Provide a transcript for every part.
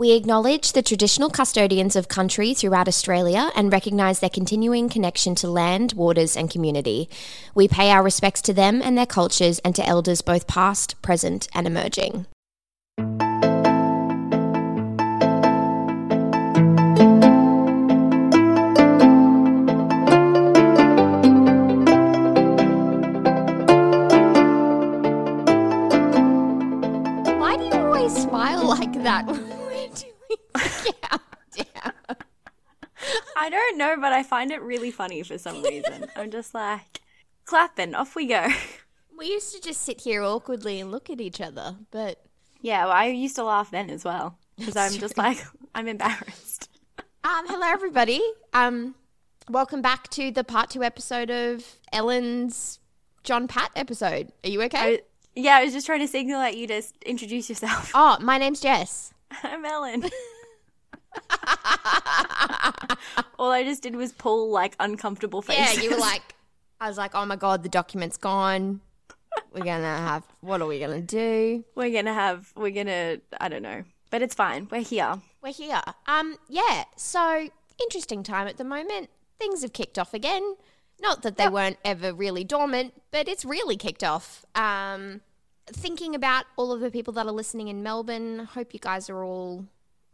We acknowledge the traditional custodians of country throughout Australia and recognise their continuing connection to land, waters, and community. We pay our respects to them and their cultures and to elders both past, present, and emerging. Why do you always smile like that when we're doing the countdown? I don't know, but I find it really funny for some reason. I'm just like, clapping, off we go. We used to just sit here awkwardly and look at each other, but Yeah, well, I used to laugh then as well because I'm just like, I'm embarrassed. um, hello everybody. Um, welcome back to the part two episode of Ellen's John Pat episode. Are you okay? I, yeah, I was just trying to signal at you to introduce yourself. oh, my name's Jess. I'm Ellen. All I just did was pull like uncomfortable faces. Yeah, you were like, I was like, oh my god, the document's gone. We're gonna have. What are we gonna do? we're gonna have, we're gonna, I don't know, but it's fine. We're here. We're here. Um, yeah. So interesting time at the moment. Things have kicked off again. Not that they weren't ever really dormant, but it's really kicked off. Um, thinking about all of the people that are listening in Melbourne. Hope you guys are all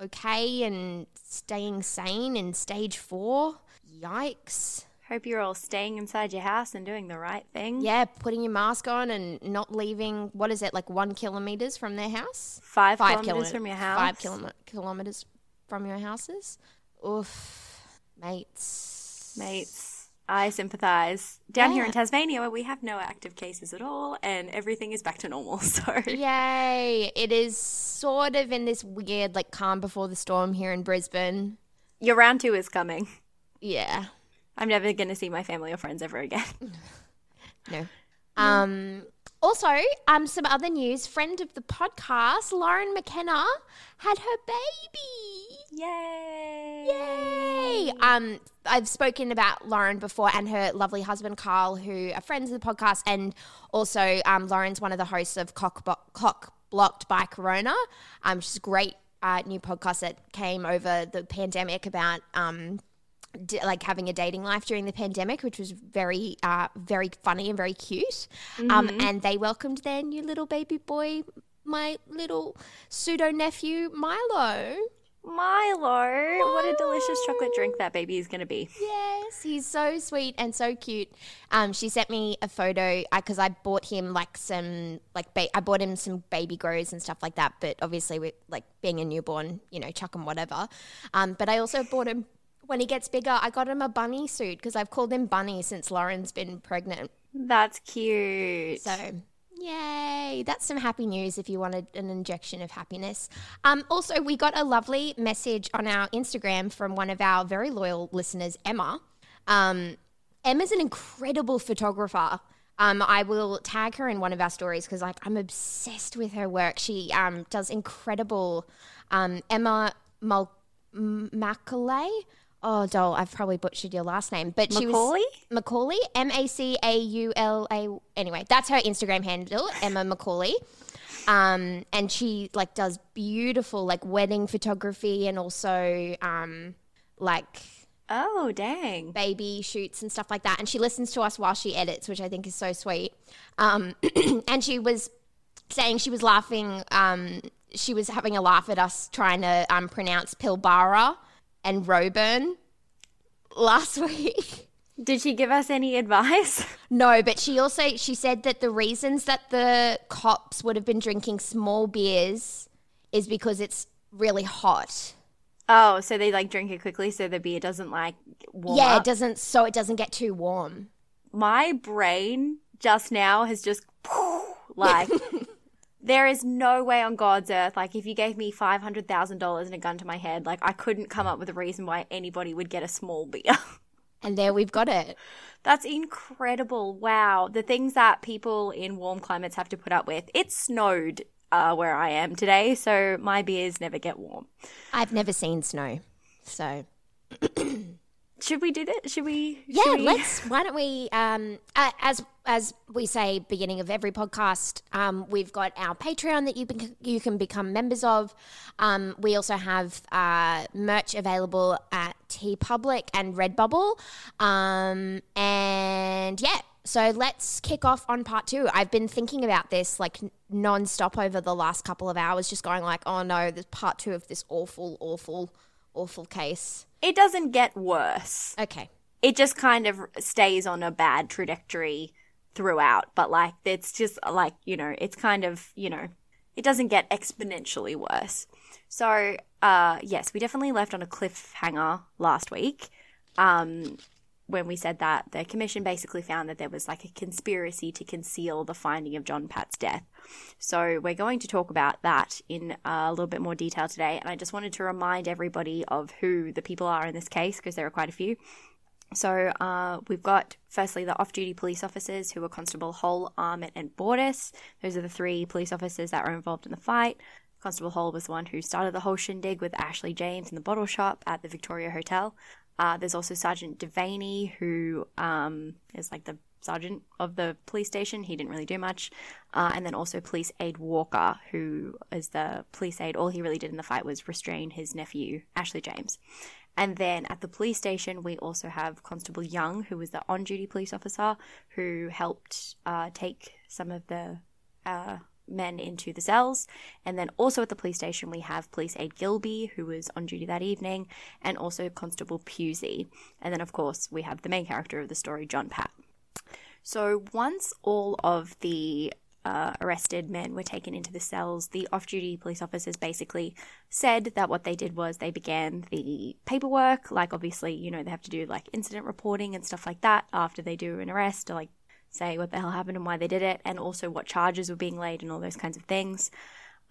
okay and staying sane in stage four. Yikes. Hope you're all staying inside your house and doing the right thing. Yeah, putting your mask on and not leaving. What is it like? One kilometers from their house. Five, kilometers kilomet- from your house. Five kilom- kilometers from your houses. Oof, mates. Mates, I sympathise. Down here in Tasmania, where we have no active cases at all, and everything is back to normal. So Yay! It is sort of in this weird, like, calm before the storm here in Brisbane. your round two is coming. Yeah. I'm never going to see my family or friends ever again. No. Um. Also, um, some other news. Friend of the podcast, Lauren McKenna, had her baby. Yay! Yay! Um, I've spoken about Lauren before and her lovely husband Carl, who are friends of the podcast, and also um, Lauren's one of the hosts of Cock, Bo- Cock Blocked by Corona, um, which is a great uh, new podcast that came over the pandemic about um, like having a dating life during the pandemic, which was very, uh, very funny and very cute. Um, and they welcomed their new little baby boy, my little pseudo nephew Milo. Milo! What a delicious chocolate drink that baby is going to be. Yes, he's so sweet and so cute. Um, she sent me a photo because I bought him like some like ba- I bought him some baby grows and stuff like that. But obviously, with like being a newborn, you know, chuck him whatever. Um, but I also bought him when he gets bigger. I got him a bunny suit because I've called him Bunny since Lauren's been pregnant. That's cute. So, yay! That's some happy news if you wanted an injection of happiness. Um, also, we got a lovely message on our Instagram from one of our very loyal listeners, Emma. Um, Emma's an incredible photographer. Um, I will tag her in one of our stories because like I'm obsessed with her work. She um, does incredible. Um, Emma Mul- Macaulay. Oh, doll, I've probably butchered your last name, but she Macaulay? was Macaulay, M A C A U L A. Anyway, that's her Instagram handle, Emma Macaulay. Um, and she like does beautiful like wedding photography and also um, like Oh, dang. baby shoots and stuff like that. And she listens to us while she edits, which I think is so sweet. Um, and she was saying she was laughing. Um, she was having a laugh at us trying to um, pronounce Pilbara and Roebourne last week. Did she give us any advice? No, but she also she said that the reasons that the cops would have been drinking small beers is because it's really hot. Oh, so they like drink it quickly so the beer doesn't like warm yeah, up. it doesn't so it doesn't get too warm. My brain just now has just like there is no way on God's earth like if you gave me five hundred thousand dollars and a gun to my head, like I couldn't come up with a reason why anybody would get a small beer. And there we've got it. That's incredible. Wow. The things that people in warm climates have to put up with. It snowed uh, where I am today, so my beers never get warm. I've never seen snow. So Should we do that? Should we? Yeah, should we- let's. Why don't we? Um, uh, as as we say, beginning of every podcast, um, we've got our Patreon that you bec- you can become members of. Um, we also have uh, merch available at TeePublic and Redbubble, um, and yeah. So let's kick off on part two. I've been thinking about this like non-stop over the last couple of hours, just going like, oh no, there's part two of this awful, awful, awful case. It doesn't get worse. Okay. It just kind of stays on a bad trajectory throughout, but like it's just like, you know, it's kind of, you know, it doesn't get exponentially worse. So, uh yes, we definitely left on a cliffhanger last week. Um when we said that the commission basically found that there was like a conspiracy to conceal the finding of John Pat's death. So we're going to talk about that in a little bit more detail today. And I just wanted to remind everybody of who the people are in this case because there are quite a few. So uh, we've got firstly the off-duty police officers who were Constable Hull, Armit, and Bordis. Those are the three police officers that were involved in the fight. Constable Hull was the one who started the whole shindig with Ashley James in the bottle shop at the Victoria Hotel. Uh, there's also Sergeant Devaney, who um, is like the sergeant of the police station. He didn't really do much. Uh, and then also Police Aide Walker, who is the police aide. All he really did in the fight was restrain his nephew, Ashley James. And then at the police station, we also have Constable Young, who was the on duty police officer who helped uh, take some of the uh, men into the cells. And then also at the police station, we have Police Aide Gilby, who was on duty that evening, and also Constable Pusey. And then, of course, we have the main character of the story, John Pat. So once all of the uh, arrested men were taken into the cells, the off duty police officers basically said that what they did was they began the paperwork. Like, obviously, you know, they have to do like incident reporting and stuff like that after they do an arrest to like say what the hell happened and why they did it, and also what charges were being laid and all those kinds of things.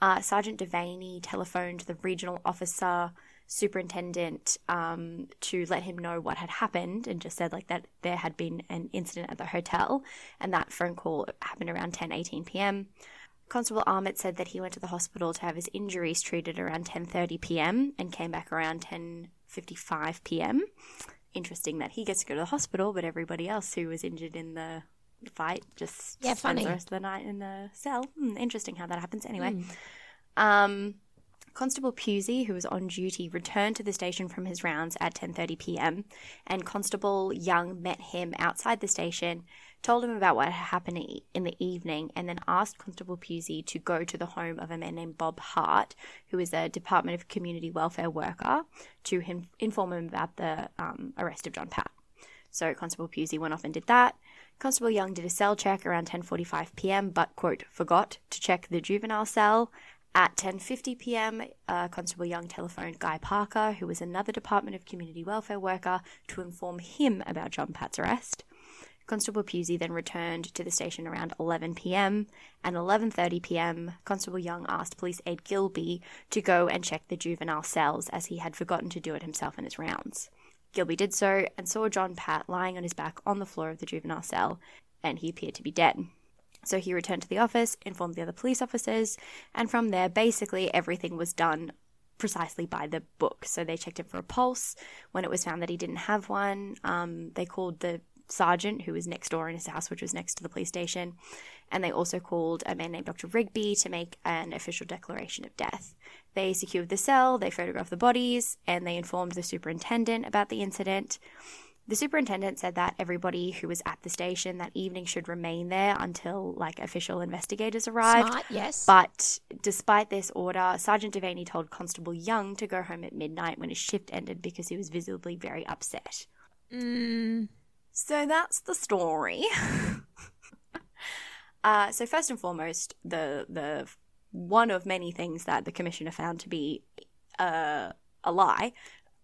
Uh, Sergeant Devaney telephoned the regional officer superintendent um, to let him know what had happened and just said like that there had been an incident at the hotel and that phone call happened around 10 18 p.m constable armit said that he went to the hospital to have his injuries treated around 10.30 p.m and came back around 10.55 p.m interesting that he gets to go to the hospital but everybody else who was injured in the fight just Yeah, spends funny. the rest of the night in the cell hmm, interesting how that happens anyway um Constable Pusey, who was on duty, returned to the station from his rounds at 10:30 p.m. and Constable Young met him outside the station, told him about what had happened in the evening, and then asked Constable Pusey to go to the home of a man named Bob Hart, who is a Department of Community Welfare worker, to him, inform him about the um, arrest of John Pat. So Constable Pusey went off and did that. Constable Young did a cell check around 10:45 p.m., but quote forgot to check the juvenile cell. At 10:50 p.m., uh, Constable Young telephoned Guy Parker, who was another Department of Community Welfare worker, to inform him about John Pat's arrest. Constable Pusey then returned to the station around 11 p.m. and 11:30 p.m. Constable Young asked Police Aide Gilby to go and check the juvenile cells as he had forgotten to do it himself in his rounds. Gilby did so and saw John Pat lying on his back on the floor of the juvenile cell, and he appeared to be dead. So he returned to the office, informed the other police officers, and from there, basically everything was done precisely by the book. So they checked him for a pulse. When it was found that he didn't have one, um, they called the sergeant who was next door in his house, which was next to the police station. And they also called a man named Dr. Rigby to make an official declaration of death. They secured the cell, they photographed the bodies, and they informed the superintendent about the incident. The superintendent said that everybody who was at the station that evening should remain there until like official investigators arrived. Smart, yes. But despite this order, Sergeant Devaney told Constable Young to go home at midnight when his shift ended because he was visibly very upset. Mm. So that's the story. uh, so first and foremost, the the one of many things that the commissioner found to be uh, a lie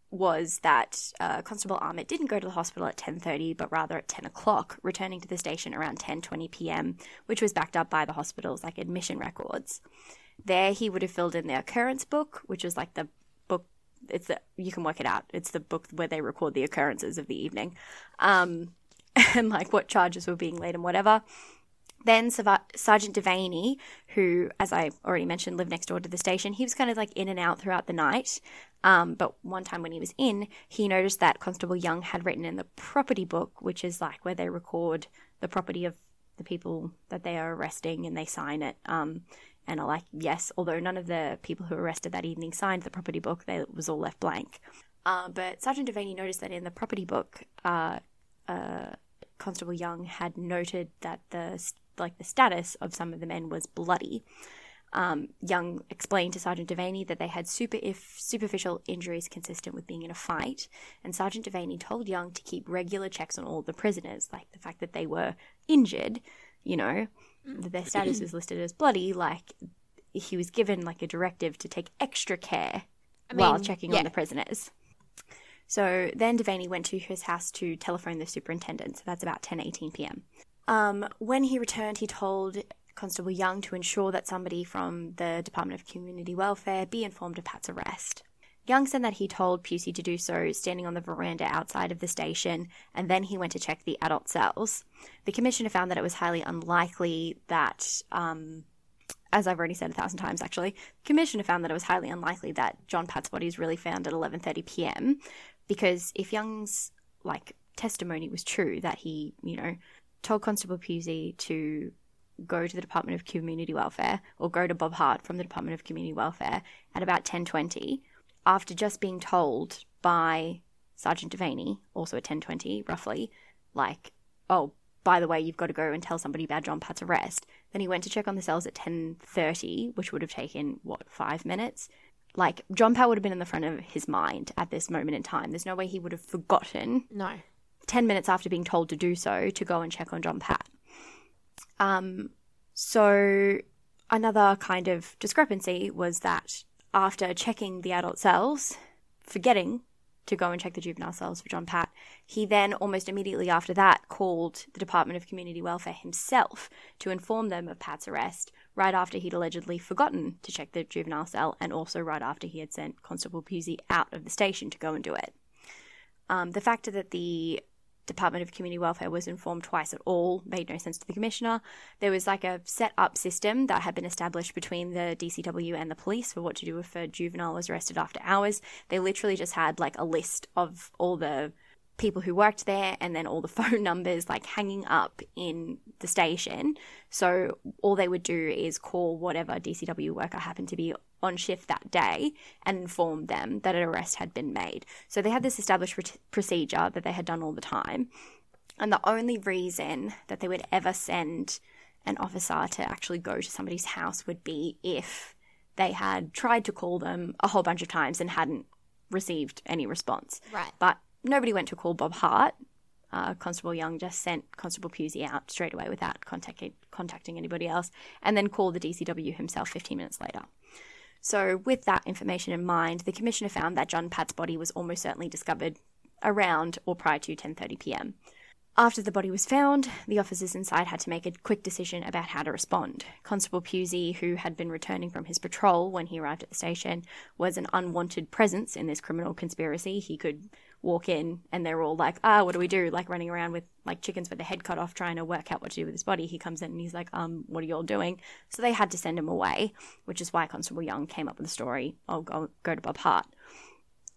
was that uh, Constable Armit didn't go to the hospital at 10.30, but rather at 10 o'clock, returning to the station around 10.20 p.m., which was backed up by the hospital's like admission records. There, he would have filled in the occurrence book, which was like the book. It's the you can work it out. It's the book where they record the occurrences of the evening, um, and like what charges were being laid and whatever. Then Sergeant Devaney, who, as I already mentioned, lived next door to the station, he was kind of like in and out throughout the night. Um, but one time when he was in, he noticed that Constable Young had written in the property book, which is like where they record the property of the people that they are arresting and they sign it. Um, and are like, yes, although none of the people who were arrested that evening signed the property book, they was all left blank. Uh, but Sergeant Devaney noticed that in the property book, uh, uh, Constable Young had noted that the like the status of some of the men was bloody. Um, Young explained to Sergeant Devaney that they had super if superficial injuries consistent with being in a fight, and Sergeant Devaney told Young to keep regular checks on all the prisoners, like the fact that they were injured, you know, that their status was listed as bloody, like he was given like a directive to take extra care I mean, while checking yeah. on the prisoners. So then Devaney went to his house to telephone the superintendent. So that's about 10:18 p.m. Um, when he returned, he told Constable Young to ensure that somebody from the Department of Community Welfare be informed of Pat's arrest. Young said that he told Pusey to do so standing on the veranda outside of the station, and then he went to check the adult cells. The commissioner found that it was highly unlikely that, um, as I've already said a thousand times, actually, the commissioner found that it was highly unlikely that John Pat's body was really found at 11:30 p.m. because if Young's like testimony was true that he, you know, told Constable Pusey to go to the Department of Community Welfare or go to Bob Hart from the Department of Community Welfare at about 10:20 after just being told by Sergeant Devaney, also at 10:20 roughly, like, "Oh, by the way, you've got to go and tell somebody about John Pat's arrest." Then he went to check on the cells at 10:30, which would have taken what, 5 minutes. Like John Pat would have been in the front of his mind at this moment in time. There's no way he would have forgotten. No. 10 minutes after being told to do so to go and check on John Pat. Um, so, another kind of discrepancy was that after checking the adult cells, forgetting to go and check the juvenile cells for John Pat, he then almost immediately after that called the Department of Community Welfare himself to inform them of Pat's arrest, right after he'd allegedly forgotten to check the juvenile cell and also right after he had sent Constable Pusey out of the station to go and do it. Um, the fact that the Department of Community Welfare was informed twice at all made no sense to the commissioner. There was like a set up system that had been established between the DCW and the police for what to do if a juvenile was arrested after hours. They literally just had like a list of all the people who worked there and then all the phone numbers like hanging up in the station. So all they would do is call whatever DCW worker happened to be on shift that day and informed them that an arrest had been made. So they had this established re- procedure that they had done all the time. And the only reason that they would ever send an officer to actually go to somebody's house would be if they had tried to call them a whole bunch of times and hadn't received any response. Right. But nobody went to call Bob Hart. Uh, Constable Young just sent Constable Pusey out straight away without contacting, contacting anybody else, and then called the DCW himself 15 minutes later. So, with that information in mind, the commissioner found that John Pat's body was almost certainly discovered around or prior to 10:30 p.m. After the body was found, the officers inside had to make a quick decision about how to respond. Constable Pusey, who had been returning from his patrol when he arrived at the station, was an unwanted presence in this criminal conspiracy. He could walk in and they're all like, ah, what do we do? Like running around with like chickens with their head cut off, trying to work out what to do with his body. He comes in and he's like, um, what are you all doing? So they had to send him away, which is why Constable Young came up with the story, I'll go, go to Bob Hart.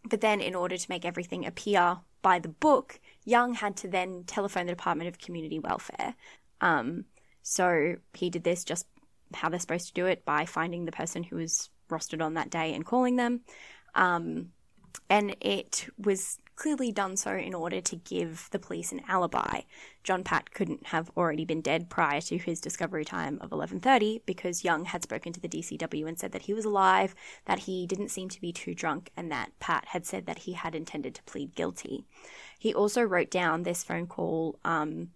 But then, in order to make everything appear by the book, Young had to then telephone the Department of Community Welfare. Um, so he did this just how they're supposed to do it by finding the person who was rostered on that day and calling them. Um, and it was clearly done so in order to give the police an alibi. John Pat couldn't have already been dead prior to his discovery time of 11:30 because Young had spoken to the DCW and said that he was alive, that he didn't seem to be too drunk, and that Pat had said that he had intended to plead guilty. He also wrote down this phone call um,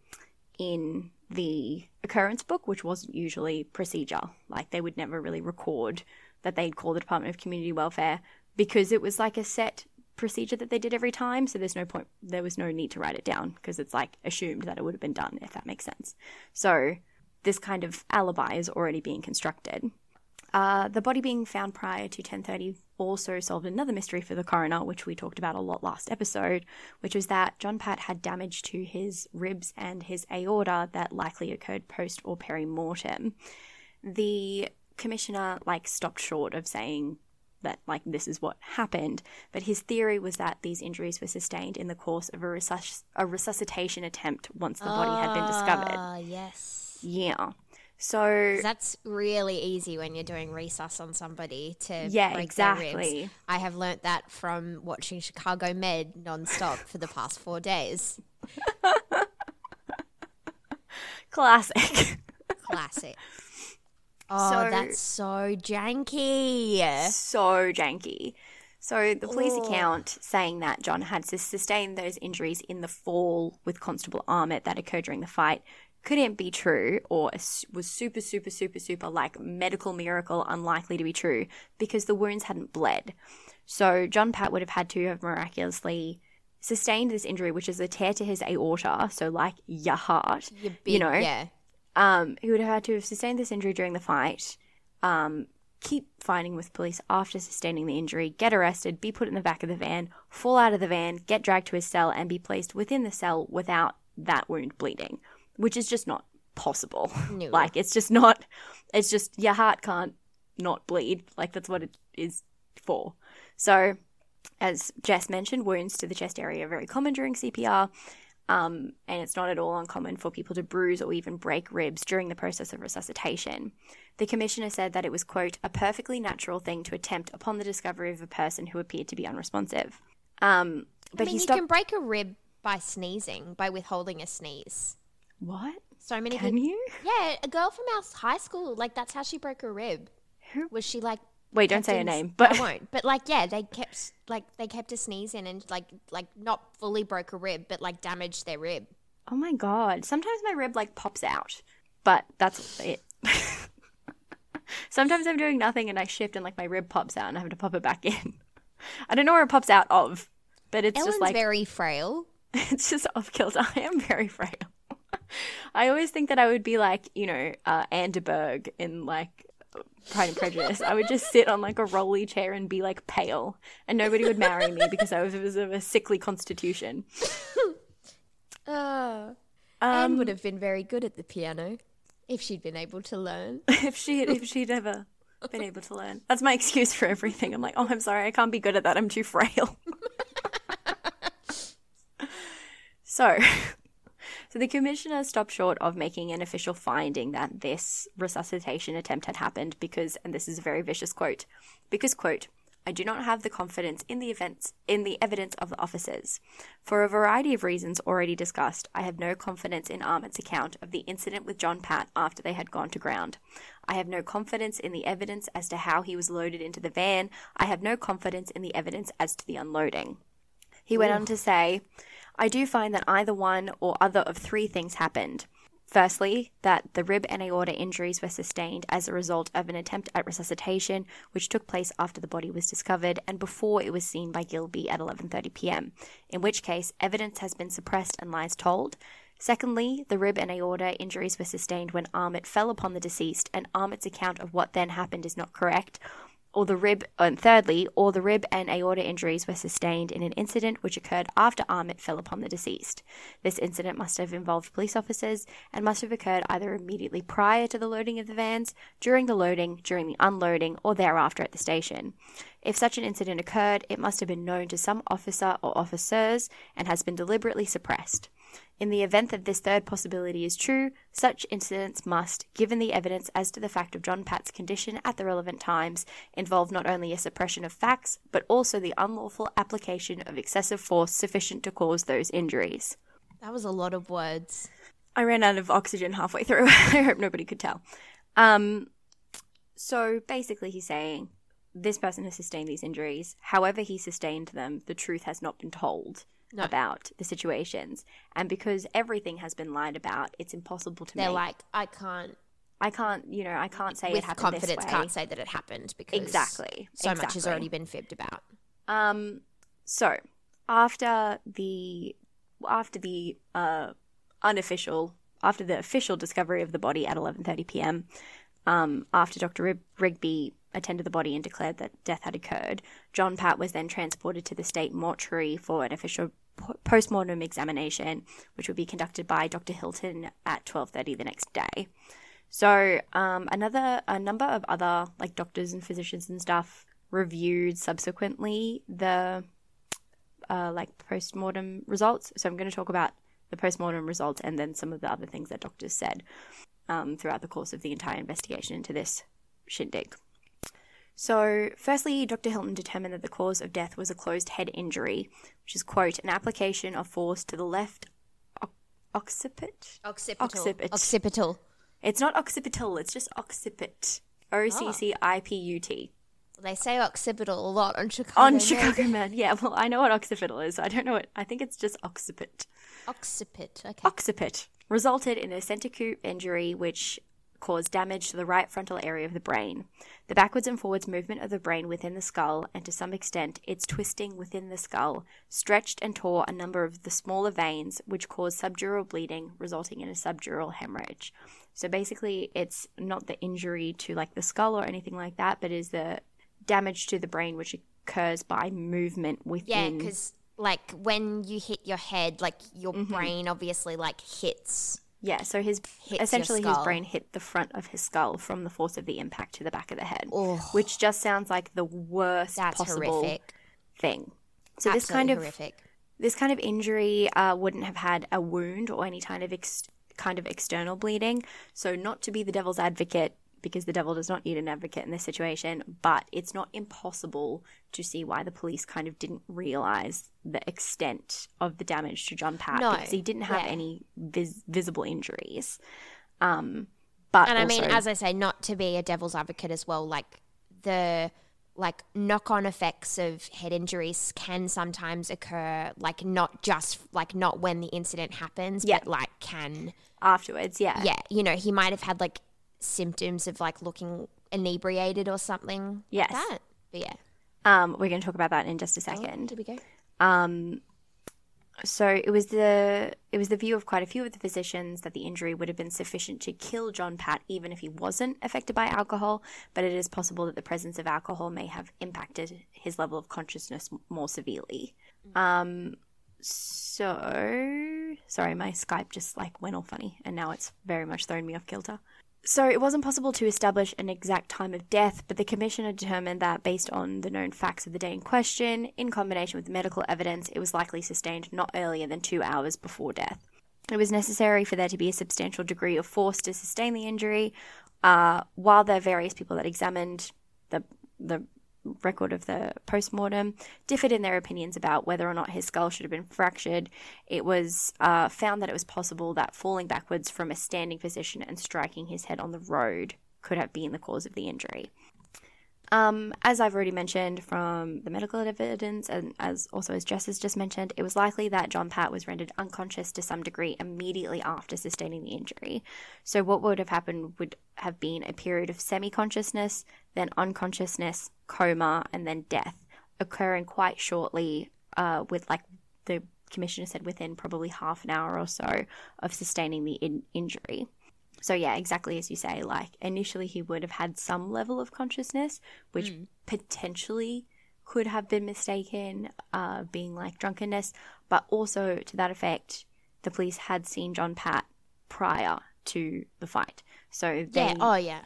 in the occurrence book, which wasn't usually procedure. Like they would never really record that they'd call the Department of Community Welfare because it was like a set procedure that they did every time. So there's no point, there was no need to write it down because it's like assumed that it would have been done, if that makes sense. So this kind of alibi is already being constructed. Uh, the body being found prior to 10:30 also solved another mystery for the coroner, which we talked about a lot last episode, which was that John Pat had damage to his ribs and his aorta that likely occurred post or peri-mortem. The commissioner like stopped short of saying that like this is what happened, but his theory was that these injuries were sustained in the course of a, resus- a resuscitation attempt once the body had been discovered. Ah, yes. Yeah. So That's really easy when you're doing resus on somebody to Yeah, break their exactly. ribs. I have learnt that from watching Chicago Med nonstop for the past four days. classic. Classic. Oh, So- that's so janky. so janky. So the police oh. account saying that John had sustained those injuries in the fall with Constable Armit that occurred during the fight couldn't be true or was super super super super like medical miracle unlikely to be true because the wounds hadn't bled. So John Pat would have had to have miraculously sustained this injury which is a tear to his aorta, so like your heart. Your you know, yeah. Um, he would have had to have sustained this injury during the fight, um, keep fighting with police after sustaining the injury, get arrested, be put in the back of the van, fall out of the van, get dragged to his cell, and be placed within the cell without that wound bleeding, which is just not possible. No. like, it's just not, it's just your heart can't not bleed. Like, that's what it is for. So, as Jess mentioned, wounds to the chest area are very common during CPR. Um, and it's not at all uncommon for people to bruise or even break ribs during the process of resuscitation. The commissioner said that it was, quote, a perfectly natural thing to attempt upon the discovery of a person who appeared to be unresponsive. Um, but I mean, he you can break a rib by sneezing, by withholding a sneeze. what? So many Can people. you? Yeah, a girl from our high school, like that's how she broke her rib. Who? Was she like? Wait, don't say her name. But I won't. But like, yeah, they kept like they kept a sneeze in and like like not fully broke a rib, but like damaged their rib. oh my god, sometimes my rib like pops out, but that's it. sometimes I'm doing nothing and I shift and like my rib pops out and I have to pop it back in. I don't know where it pops out of, but it's Ellen's just like very frail. it's just off kilter. I am very frail. I always think that I would be like, you know, uh, Anne de Bourgh in like Pride and Prejudice. I would just sit on like a rolly chair and be like pale, and nobody would marry me because I was, was of a sickly constitution. Uh, Um, Anne would have been very good at the piano if she'd been able to learn. if she if she'd ever been able to learn, that's my excuse for everything. I'm like, oh, I'm sorry, I can't be good at that. I'm too frail. so, so the commissioner stopped short of making an official finding that this resuscitation attempt had happened because, and this is a very vicious quote, because quote. I do not have the confidence in the events in the evidence of the officers. For a variety of reasons already discussed, I have no confidence in Armit's account of the incident with John Pat after they had gone to ground. I have no confidence in the evidence as to how he was loaded into the van. I have no confidence in the evidence as to the unloading. He went on to say, I do find that either one or other of three things happened. Firstly, that the rib and aorta injuries were sustained as a result of an attempt at resuscitation, which took place after the body was discovered and before it was seen by Gilby at 11:30 p.m. In which case, evidence has been suppressed and lies told. Secondly, the rib and aorta injuries were sustained when Armit fell upon the deceased, and Armit's account of what then happened is not correct or the rib, and thirdly, or the rib and aorta injuries were sustained in an incident which occurred after Armit fell upon the deceased. This incident must have involved police officers and must have occurred either immediately prior to the loading of the vans, during the loading, during the unloading, or thereafter at the station. If such an incident occurred, it must have been known to some officer or officers and has been deliberately suppressed. In the event that this third possibility is true, such incidents must, given the evidence as to the fact of John Pat's condition at the relevant times, involve not only a suppression of facts, but also the unlawful application of excessive force sufficient to cause those injuries. That was a lot of words. I ran out of oxygen halfway through. I hope nobody could tell. Um, so basically, he's saying this person has sustained these injuries. However, he sustained them, the truth has not been told No. about the situations. And because everything has been lied about, it's impossible to They're make. like, I can't, I can't, you know, I can't say it with happened confidence, this way. can't say that it happened because Exactly, so much has already been fibbed about. Um, so after the after the uh, unofficial after the official discovery of the body at 11:30 p.m. Um, after Dr. Rigby attended the body and declared that death had occurred, John Pat was then transported to the state mortuary for an official po- postmortem examination, which would be conducted by Dr. Hilton at 12:30 the next day. So, um, another a number of other like doctors and physicians and stuff reviewed subsequently the uh, like postmortem results. So I'm going to talk about the postmortem results and then some of the other things that doctors said um, throughout the course of the entire investigation into this shindig. So, firstly, Dr. Hilton determined that the cause of death was a closed head injury, which is, quote, an application of force to the left oc- occiput. Occipital. Occiput. Occipital. It's not occipital, it's just occiput. O C C I P U T. They say occipital a lot on Chicago. On Chicago Man. Yeah, well, I know what occipital is. I don't know what. I think it's just occiput. Occipit. Okay. Occiput resulted in a centricular injury which caused damage to the right frontal area of the brain. The backwards and forwards movement of the brain within the skull, and to some extent its twisting within the skull, stretched and tore a number of the smaller veins, which caused subdural bleeding, resulting in a subdural hemorrhage. So basically, it's not the injury to like the skull or anything like that, but is the damage to the brain which occurs by movement within. yeah, because like when you hit your head, like your Mm-hmm. brain obviously like hits. Yeah, so his your essentially his brain hit the front of his skull from the force of the impact to the back of the head, which just sounds like the worst That's possible horrific. thing. So Absolutely this kind of horrific. this kind of injury uh, wouldn't have had a wound or any kind of ex- kind of external bleeding. So not to be the devil's advocate, because the devil does not need an advocate in this situation, but it's not impossible to see why the police kind of didn't realize the extent of the damage to John Pat No, because he didn't have yeah. any vis- visible injuries. Um, but And I mean, as I say, not to be a devil's advocate as well, like the like knock-on effects of head injuries can sometimes occur like not just like not when the incident happens Yeah. but like can afterwards, yeah, yeah you know he might have had like symptoms of like looking inebriated or something Yes. like that but yeah Um, we're going to talk about that in just a second. here we go Um, so it was the it was the view of quite a few of the physicians that the injury would have been sufficient to kill John Pat even if he wasn't affected by alcohol, but it is possible that the presence of alcohol may have impacted his level of consciousness more severely. Um, so sorry, my Skype just like went all funny, and now it's very much thrown me off kilter. So it wasn't possible to establish an exact time of death, but the commissioner determined that based on the known facts of the day in question, in combination with medical evidence, it was likely sustained not earlier than two hours before death. It was necessary for there to be a substantial degree of force to sustain the injury. Uh, while the various people that examined the the record of the postmortem differed in their opinions about whether or not his skull should have been fractured, it was uh, found that it was possible that falling backwards from a standing position and striking his head on the road could have been the cause of the injury. Um, as I've already mentioned from the medical evidence, and as also as Jess has just mentioned, it was likely that John Pat was rendered unconscious to some degree immediately after sustaining the injury. So, what would have happened would have been a period of semi consciousness, then unconsciousness, coma, and then death, occurring quite shortly, uh, with like the commissioner said within probably half an hour or so of sustaining the in- injury. So yeah, exactly as you say, like initially he would have had some level of consciousness, which potentially could have been mistaken, uh, being like drunkenness, but also to that effect, the police had seen John Pat prior to the fight. So they yeah oh yeah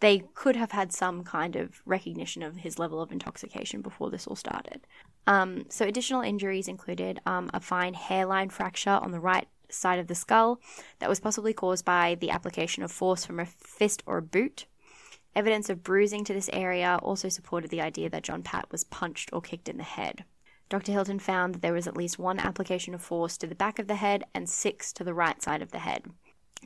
they could have had some kind of recognition of his level of intoxication before this all started. Um, so, additional injuries included um, a fine hairline fracture on the right side of the skull that was possibly caused by the application of force from a fist or a boot. Evidence of bruising to this area also supported the idea that John Pat was punched or kicked in the head. Dr. Hilton found that there was at least one application of force to the back of the head and six to the right side of the head.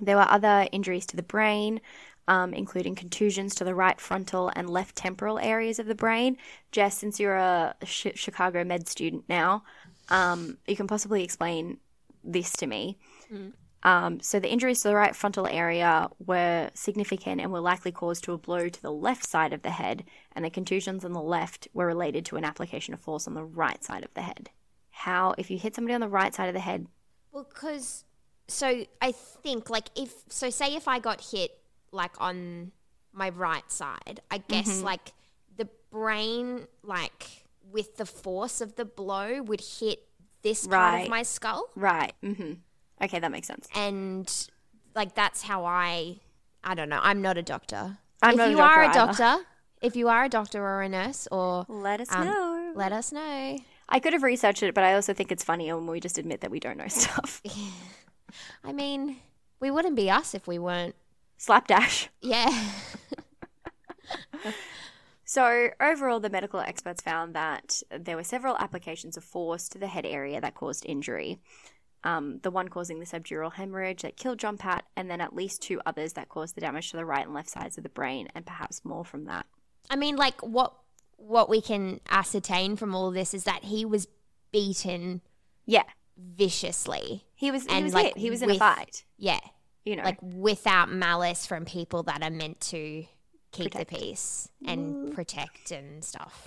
There were other injuries to the brain, um, including contusions to the right frontal and left temporal areas of the brain. Jess, since you're a sh- Chicago med student now, um, you can possibly explain this to me. Um, so the injuries to the right frontal area were significant and were likely caused to a blow to the left side of the head, and the contusions on the left were related to an application of force on the right side of the head. How, if you hit somebody on the right side of the head, Well, because so I think like if so, say if I got hit like on my right side, I guess Mm-hmm. like the brain like with the force of the blow would hit this part of my skull, right? Mm-hmm. Okay, that makes sense. and like that's how I. I don't know. I'm not a doctor. I'm if you doctor are a either. doctor, if you are a doctor or a nurse, or Let us um, know. let us know. I could have researched it, but I also think it's funnier when we just admit that we don't know stuff. I mean, we wouldn't be us if we weren't. Slapdash. Yeah. So, overall, the medical experts found that there were several applications of force to the head area that caused injury. Um, the one causing the subdural hemorrhage that killed John Pat, and then at least two others that caused the damage to the right and left sides of the brain, and perhaps more from that. I mean, like what what we can ascertain from all this is that he was beaten Yeah, viciously. he was. He And, was like, hit. He was in a fight. Yeah. You know, Like without malice from people that are meant to keep Protect. the peace and protect and stuff.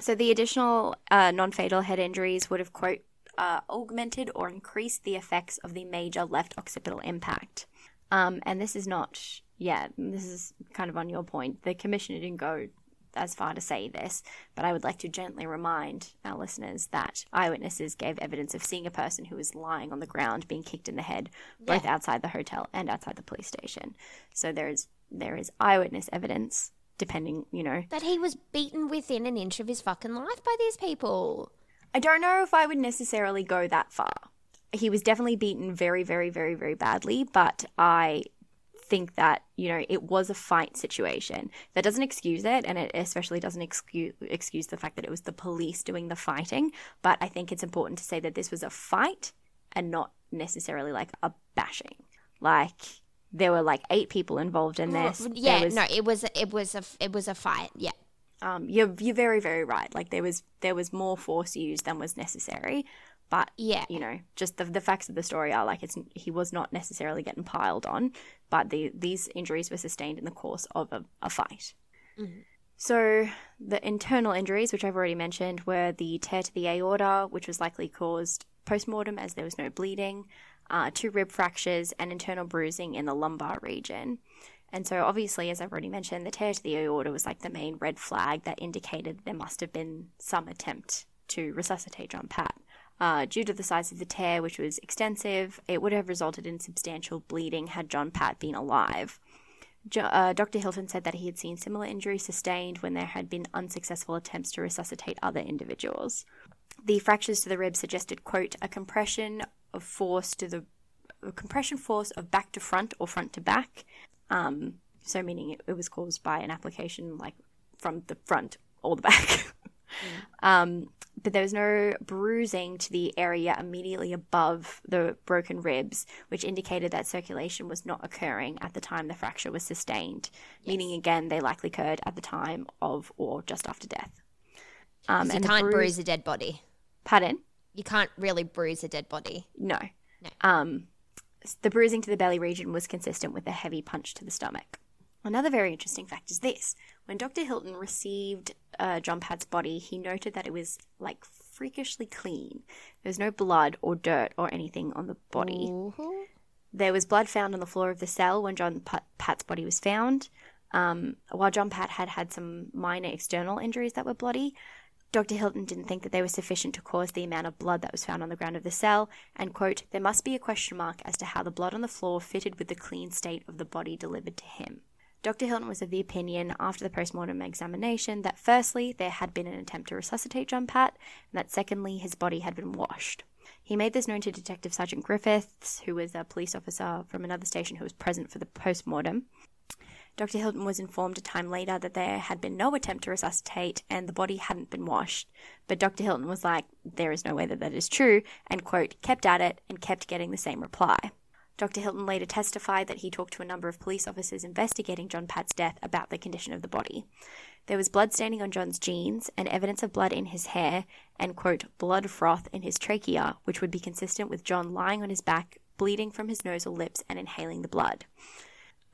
So the additional uh, non-fatal head injuries would have quote uh, augmented or increased the effects of the major left occipital impact. Um, and this is not, yeah, this is kind of on your point. The commissioner didn't go as far to say this, but I would like to gently remind our listeners that eyewitnesses gave evidence of seeing a person who was lying on the ground being kicked in the head, both outside the hotel and outside the police station. So there is there is eyewitness evidence, depending, you know, That he was beaten within an inch of his fucking life by these people. I don't know if I would necessarily go that far. He was definitely beaten very, very, very, very badly, but I think that, you know, it was a fight situation. That doesn't excuse it, and it especially doesn't excuse, excuse the fact that it was the police doing the fighting. But I think it's important to say that this was a fight and not necessarily like a bashing. Like, there were like eight people involved in this. Yeah, was- no, it was it was a it was a fight. Yeah. um, you're you're very very right. Like there was there was more force used than was necessary, but Yeah. you know, just the the facts of the story are like it's he was not necessarily getting piled on, but the these injuries were sustained in the course of a, a fight. So the internal injuries, which I've already mentioned, were the tear to the aorta, which was likely caused post-mortem as there was no bleeding, uh, two rib fractures, and internal bruising in the lumbar region. And so, obviously, as I've already mentioned, the tear to the aorta was like the main red flag that indicated there must have been some attempt to resuscitate John Pat. Uh, due to the size of the tear, which was extensive, it would have resulted in substantial bleeding had John Pat been alive. Jo- uh, Dr. Hilton said that he had seen similar injuries sustained when there had been unsuccessful attempts to resuscitate other individuals. The fractures to the ribs suggested, quote, a compression of force to the a compression force of back to front or front to back. Um, so meaning it, it was caused by an application like from the front or the back. um, but there was no bruising to the area immediately above the broken ribs, which indicated that circulation was not occurring at the time the fracture was sustained, meaning again they likely occurred at the time of or just after death. Um, you can't bruise- bruise a dead body. Pardon? You can't really bruise a dead body. No. Um, the bruising to the belly region was consistent with a heavy punch to the stomach. Another very interesting fact is this: when Dr. Hilton received uh, John Pat's body, he noted that it was like freakishly clean. There was no blood or dirt or anything on the body. There was blood found on the floor of the cell when John Pat- Pat's body was found. Um, while John Pat had had some minor external injuries that were bloody, Dr. Hilton didn't think that they were sufficient to cause the amount of blood that was found on the ground of the cell, and, quote, there must be a question mark as to how the blood on the floor fitted with the clean state of the body delivered to him. Dr. Hilton was of the opinion after the postmortem examination that firstly, there had been an attempt to resuscitate John Pat, and that secondly, his body had been washed. He made this known to Detective Sergeant Griffiths, who was a police officer from another station who was present for the postmortem. Dr. Hilton was informed a time later that there had been no attempt to resuscitate and the body hadn't been washed. But Dr. Hilton was like, there is no way that that is true, and quote, kept at it and kept getting the same reply. Dr. Hilton later testified that he talked to a number of police officers investigating John Pat's death about the condition of the body. There was blood staining on John's jeans and evidence of blood in his hair and, quote, blood froth in his trachea, which would be consistent with John lying on his back, bleeding from his nose or lips, and inhaling the blood.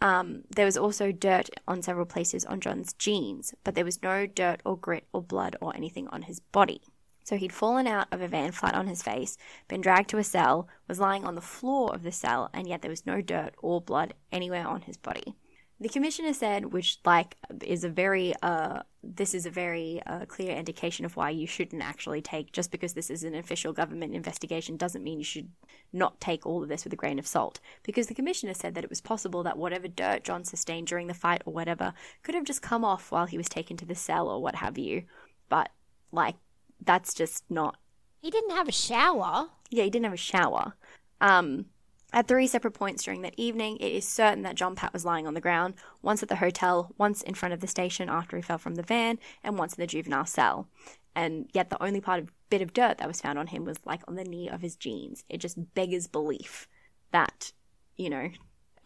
Um, there was also dirt on several places on John's jeans, but there was no dirt or grit or blood or anything on his body. So he'd fallen out of a van flat on his face, been dragged to a cell, was lying on the floor of the cell, and yet there was no dirt or blood anywhere on his body. The commissioner said, which like is a very uh, this is a very uh, clear indication of why you shouldn't actually take just because this is an official government investigation doesn't mean you should not take all of this with a grain of salt. Because the commissioner said that it was possible that whatever dirt John sustained during the fight or whatever could have just come off while he was taken to the cell or what have you. But like that's just not. He didn't have a shower. Yeah, he didn't have a shower. Um, at three separate points during that evening, it is certain that John Pat was lying on the ground, once at the hotel, once in front of the station after he fell from the van, and once in the juvenile cell. And yet, the only part of bit of dirt that was found on him was like on the knee of his jeans. It just beggars belief that, you know,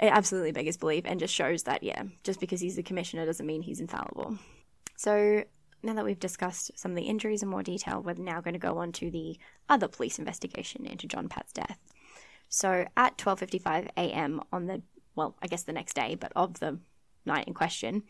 it absolutely beggars belief and just shows that, yeah, just because he's the commissioner doesn't mean he's infallible. So, now that we've discussed some of the injuries in more detail, we're now going to go on to the other police investigation into John Pat's death. So at 12:55 a.m. on the well, I guess the next day, but of the night in question,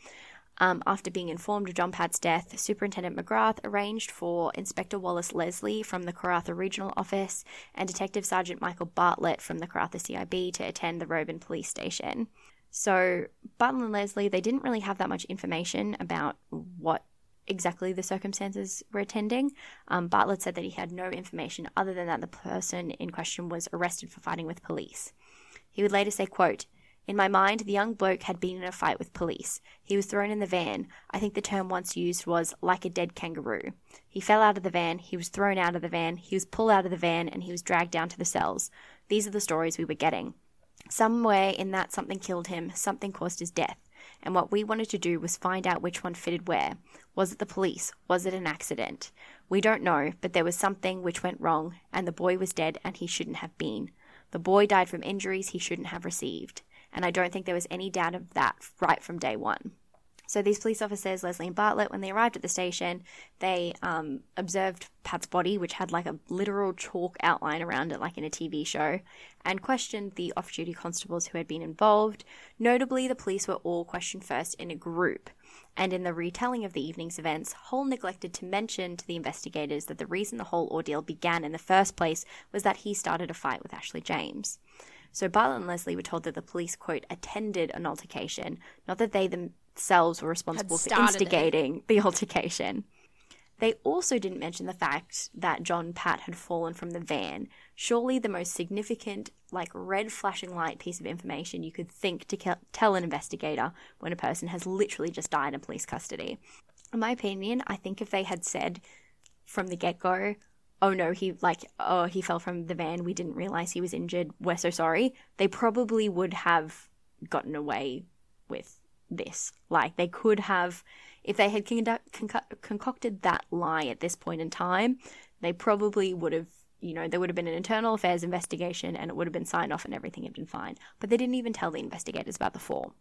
um, after being informed of John Pat's death, Superintendent McGrath arranged for Inspector Wallace Leslie from the Karratha Regional Office and Detective Sergeant Michael Bartlett from the Karratha CIB to attend the Roebourne Police Station. So Bartlett and Leslie, they didn't really have that much information about what exactly the circumstances were attending. Um, Bartlett said that he had no information other than that the person in question was arrested for fighting with police. He would later say, quote, in my mind, the young bloke had been in a fight with police. He was thrown in the van. I think the term once used was like a dead kangaroo. He fell out of the van, he was thrown out of the van, he was pulled out of the van, and he was dragged down to the cells. These are the stories we were getting. Somewhere in that something killed him, something caused his death. And what we wanted to do was find out which one fitted where. Was it the police? Was it an accident? We don't know, but there was something which went wrong, and the boy was dead and he shouldn't have been. The boy died from injuries he shouldn't have received, and I don't think there was any doubt of that right from day one. So these police officers, Leslie and Bartlett, when they arrived at the station, they um, observed Pat's body, which had like a literal chalk outline around it, like in a TV show, and questioned the off-duty constables who had been involved. Notably, the police were all questioned first in a group. And in the retelling of the evening's events, Hull neglected to mention to the investigators that the reason the whole ordeal began in the first place was that he started a fight with Ashley James. So Bartlett and Leslie were told that the police, quote, attended an altercation, not that they themselves were responsible for started it. instigating the altercation. They also didn't mention the fact that John Pat had fallen from the van. Surely the most significant, like red flashing light piece of information you could think to ke- tell an investigator when a person has literally just died in police custody. In my opinion, I think if they had said from the get go, oh no, he like, oh, he fell from the van, we didn't realize he was injured, we're so sorry, they probably would have gotten away with this. Like, they could have, if they had conduct, conco- concocted that lie at this point in time, they probably would have, you know, there would have been an internal affairs investigation and it would have been signed off and everything had been fine. But they didn't even tell the investigators about the fall.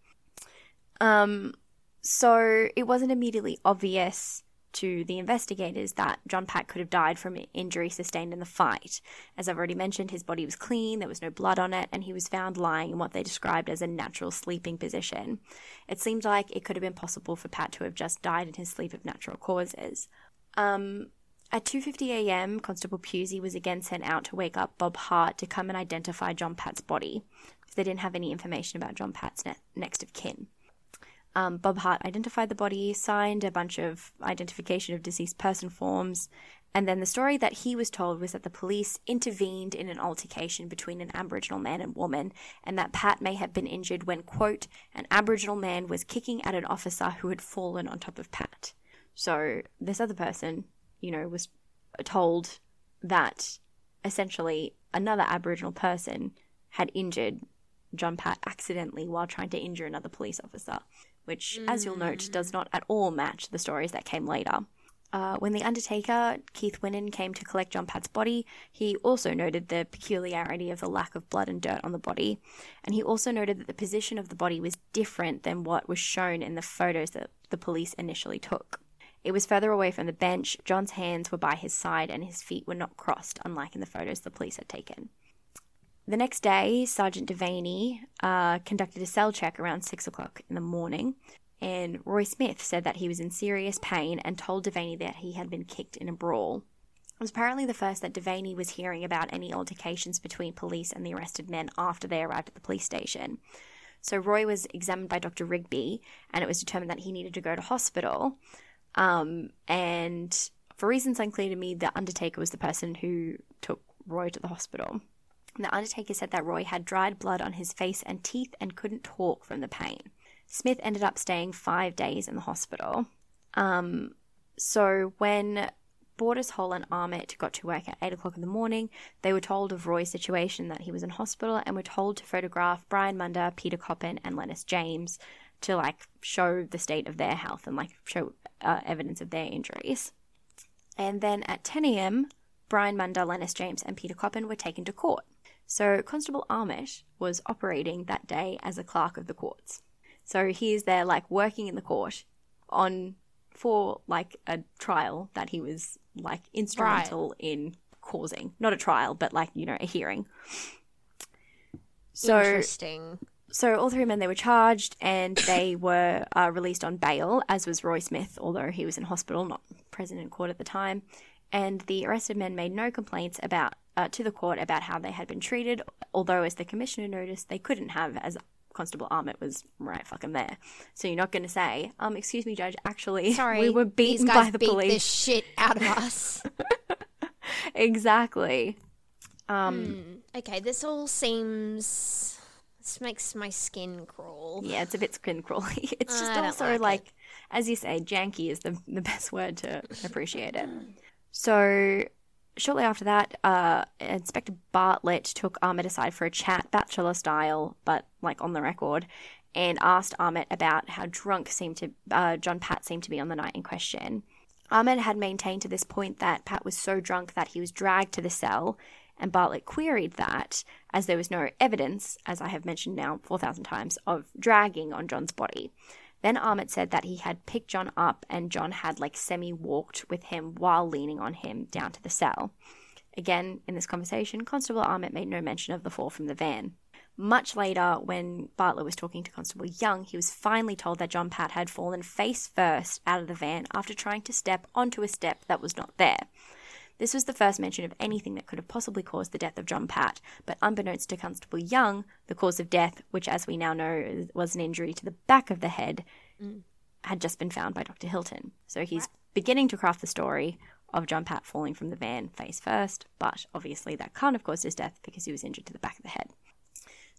Um, so it wasn't immediately obvious to the investigators that John Pat could have died from injury sustained in the fight. As I've already mentioned, his body was clean, there was no blood on it, and he was found lying in what they described as a natural sleeping position. It seemed like it could have been possible for Pat to have just died in his sleep of natural causes. Um, at 2:50 a.m., Constable Pusey was again sent out to wake up Bob Hart to come and identify John Pat's body, because they didn't have any information about John Pat's ne- next of kin. Um, Bob Hart identified the body, signed a bunch of identification of deceased person forms, and then the story that he was told was that the police intervened in an altercation between an Aboriginal man and woman, and that Pat may have been injured when, quote, an Aboriginal man was kicking at an officer who had fallen on top of Pat. So this other person, you know, was told that essentially another Aboriginal person had injured John Pat accidentally while trying to injure another police officer, which, as you'll note, does not at all match the stories that came later. Uh, when the undertaker, Keith Winnan, came to collect John Pat's body, he also noted the peculiarity of the lack of blood and dirt on the body. And he also noted that the position of the body was different than what was shown in the photos that the police initially took. It was further away from the bench, John's hands were by his side, and his feet were not crossed, unlike in the photos the police had taken. The next day, Sergeant Devaney uh, conducted a cell check around six o'clock in the morning, and Roy Smith said that he was in serious pain and told Devaney that he had been kicked in a brawl. It was apparently the first that Devaney was hearing about any altercations between police and the arrested men after they arrived at the police station. So Roy was examined by Dr. Rigby, and it was determined that he needed to go to hospital. Um, and for reasons unclear to me, the undertaker was the person who took Roy to the hospital. The undertaker said that Roy had dried blood on his face and teeth and couldn't talk from the pain. Smith ended up staying five days in the hospital. Um, so when Borders, Hall, and Armitt got to work at 8 o'clock in the morning, they were told of Roy's situation that he was in hospital and were told to photograph Brian Munda, Peter Coppin, and Lennis James to like show the state of their health and like show uh, evidence of their injuries. And then at 10 a.m., Brian Munda, Lennis James, and Peter Coppin were taken to court. So Constable Armitt was operating that day as a clerk of the courts. So he is there like working in the court on for like a trial that he was like instrumental in causing. Not a trial, but like, you know, a hearing. So Interesting. So all three men they were charged and they were uh, released on bail, as was Roy Smith, although he was in hospital, not present in court at the time. And the arrested men made no complaints about uh, to the court about how they had been treated, although as the commissioner noticed, they couldn't have, as Constable Armitt was right fucking there. So you're not going to say, um, excuse me, judge, actually, Sorry, we were beaten by the beat police. the shit out of us. exactly. Um, okay, this all seems. This makes my skin crawl. Yeah, it's a bit skin crawly. It's just I also like like, as you say, janky is the the best word to appreciate it. So shortly after that, uh, Inspector Bartlett took Armitt aside for a chat, bachelor style, but like on the record, and asked Armitt about how drunk seemed to uh, John Pat seemed to be on the night in question. Armitt had maintained to this point that Pat was so drunk that he was dragged to the cell, and Bartlett queried that, as there was no evidence, as I have mentioned now 4,000 times, of dragging on John's body. Then Armitt said that he had picked John up and John had like semi walked with him while leaning on him down to the cell. Again, in this conversation, Constable Armitt made no mention of the fall from the van. Much later, when Bartlett was talking to Constable Young, he was finally told that John Pat had fallen face first out of the van after trying to step onto a step that was not there. This was the first mention of anything that could have possibly caused the death of John Pat, but unbeknownst to Constable Young, the cause of death, which as we now know was an injury to the back of the head, mm. had just been found by Dr. Hilton. So he's beginning to craft the story of John Pat falling from the van face first, but obviously that can't have caused his death because he was injured to the back of the head.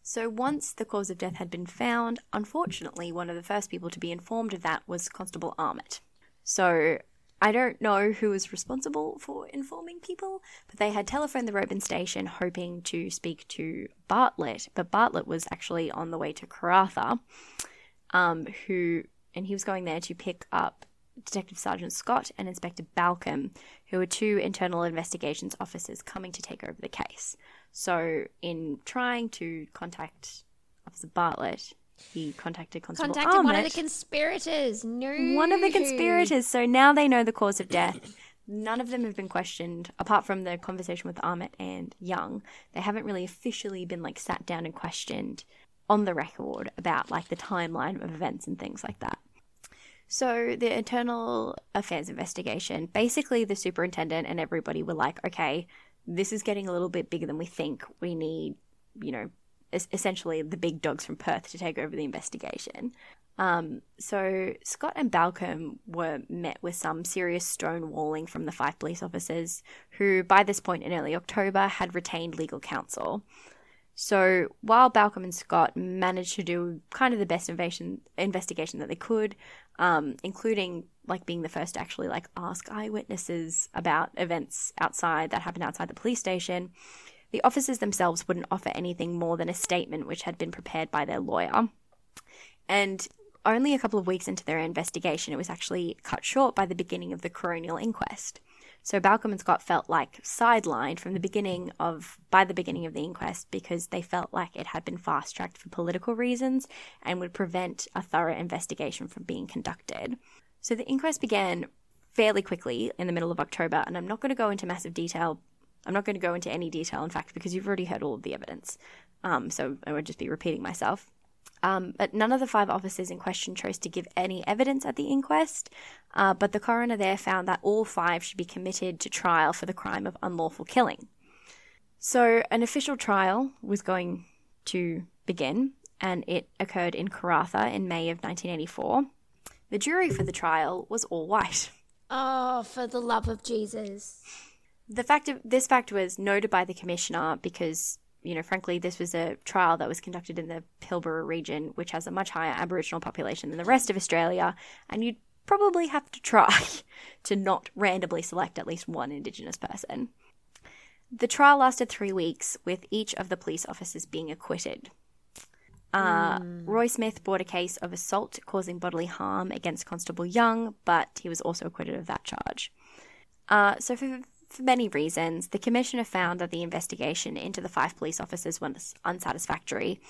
So once the cause of death had been found, unfortunately, one of the first people to be informed of that was Constable Armitt. So I don't know who was responsible for informing people, but they had telephoned the Roebourne station hoping to speak to Bartlett, but Bartlett was actually on the way to Karratha, um, who and he was going there to pick up Detective Sergeant Scott and Inspector Balcombe, who were two internal investigations officers coming to take over the case. So, in trying to contact Officer Bartlett, he contacted Constable Contacted one of the conspirators. No. one of the conspirators. So now they know the cause of death. None of them have been questioned, apart from the conversation with Armitt and Young. They haven't really officially been like sat down and questioned on the record about like the timeline of events and things like that. So the internal affairs investigation, basically the superintendent and everybody were like, okay, this is getting a little bit bigger than we think. We need, you know, essentially the big dogs from Perth to take over the investigation. Um, so Scott and Balcombe were met with some serious stonewalling from the five police officers, who by this point in early October had retained legal counsel. So while Balcombe and Scott managed to do kind of the best investigation that they could, um, including like being the first to actually like ask eyewitnesses about events outside that happened outside the police station, the officers themselves wouldn't offer anything more than a statement which had been prepared by their lawyer. And only a couple of weeks into their investigation, it was actually cut short by the beginning of the coronial inquest. So Balcombe and Scott felt like sidelined from the beginning of by the beginning of the inquest because they felt like it had been fast tracked for political reasons and would prevent a thorough investigation from being conducted. So the inquest began fairly quickly in the middle of October, and I'm not going to go into massive detail. I'm not going to go into any detail, in fact, because you've already heard all of the evidence. Um, so I would just be repeating myself. Um, but none of the five officers in question chose to give any evidence at the inquest. Uh, but the coroner there found that all five should be committed to trial for the crime of unlawful killing. So an official trial was going to begin, and it occurred in Karratha in May of 1984. The jury for the trial was all white. Oh, for the love of Jesus. The fact of this fact was noted by the commissioner because you know, frankly, this was a trial that was conducted in the Pilbara region, which has a much higher Aboriginal population than the rest of Australia, and you'd probably have to try to not randomly select at least one Indigenous person. The trial lasted three weeks, with each of the police officers being acquitted. Uh, Roy Smith brought a case of assault causing bodily harm against Constable Young, but he was also acquitted of that charge. Uh, so, for for many reasons, the Commissioner found that the investigation into the five police officers was unsatisfactory.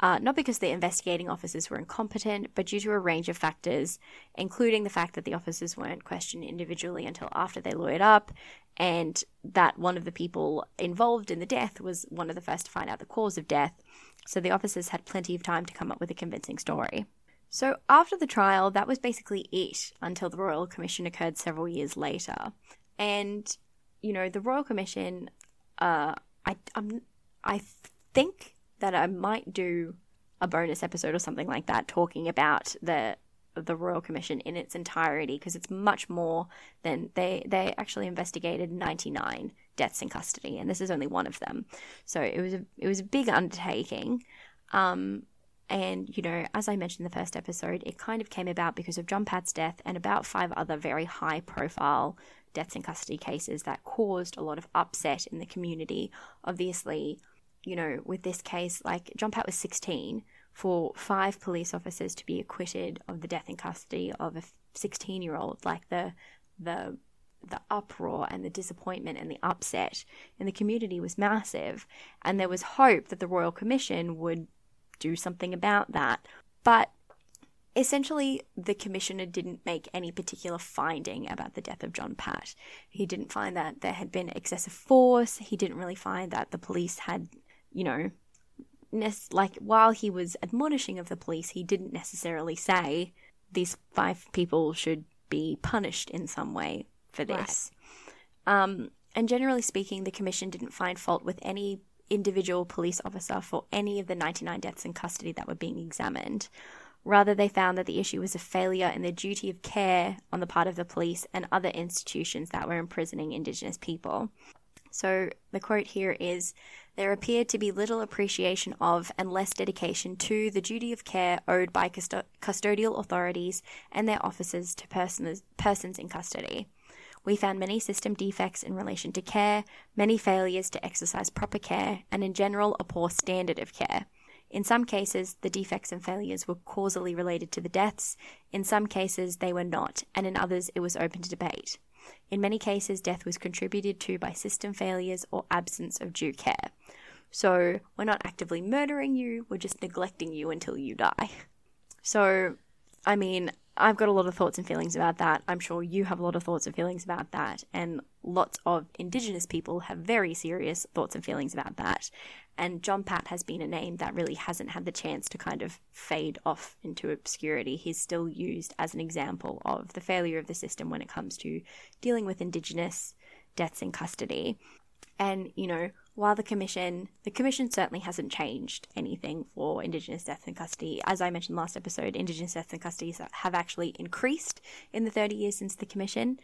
Uh, not because the investigating officers were incompetent, but due to a range of factors, including the fact that the officers weren't questioned individually until after they lawyered up, and that one of the people involved in the death was one of the first to find out the cause of death, so the officers had plenty of time to come up with a convincing story. So, after the trial, that was basically it until the Royal Commission occurred several years later. And you know, the Royal Commission, uh, I, I'm, I think that I might do a bonus episode or something like that talking about the the Royal Commission in its entirety because it's much more than they they actually investigated 99 deaths in custody and this is only one of them. So it was a it was a big undertaking. Um, and you know, as I mentioned in the first episode, it kind of came about because of John Pat's death and about five other very high profile deaths in custody cases that caused a lot of upset in the community. Obviously, you know, with this case, like John Pat was 16, for five police officers to be acquitted of the death in custody of a 16 year old, like the, the, the uproar and the disappointment and the upset in the community was massive. And there was hope that the Royal Commission would do something about that. But essentially, the commissioner didn't make any particular finding about the death of John Pat. He didn't find that there had been excessive force. He didn't really find that the police had, you know, like while he was admonishing of the police, he didn't necessarily say these five people should be punished in some way for this. Right. Um, and generally speaking, the commission didn't find fault with any individual police officer for any of the 99 deaths in custody that were being examined. Rather, they found that the issue was a failure in the duty of care on the part of the police and other institutions that were imprisoning Indigenous people. So the quote here is There appeared to be little appreciation of and less dedication to the duty of care owed by custo- custodial authorities and their officers to persons, persons in custody. We found many system defects in relation to care, many failures to exercise proper care, and in general, a poor standard of care. In some cases, the defects and failures were causally related to the deaths. In some cases, they were not, and in others, it was open to debate. In many cases, death was contributed to by system failures or absence of due care. So, we're not actively murdering you, we're just neglecting you until you die. So, I mean, I've got a lot of thoughts and feelings about that. I'm sure you have a lot of thoughts and feelings about that. And lots of Indigenous people have very serious thoughts and feelings about that. And John Pat has been a name that really hasn't had the chance to kind of fade off into obscurity. He's still used as an example of the failure of the system when it comes to dealing with Indigenous deaths in custody. And, you know, while the commission, the commission certainly hasn't changed anything for Indigenous deaths in custody. As I mentioned last episode, Indigenous deaths in custody have actually increased in the 30 years since the commission.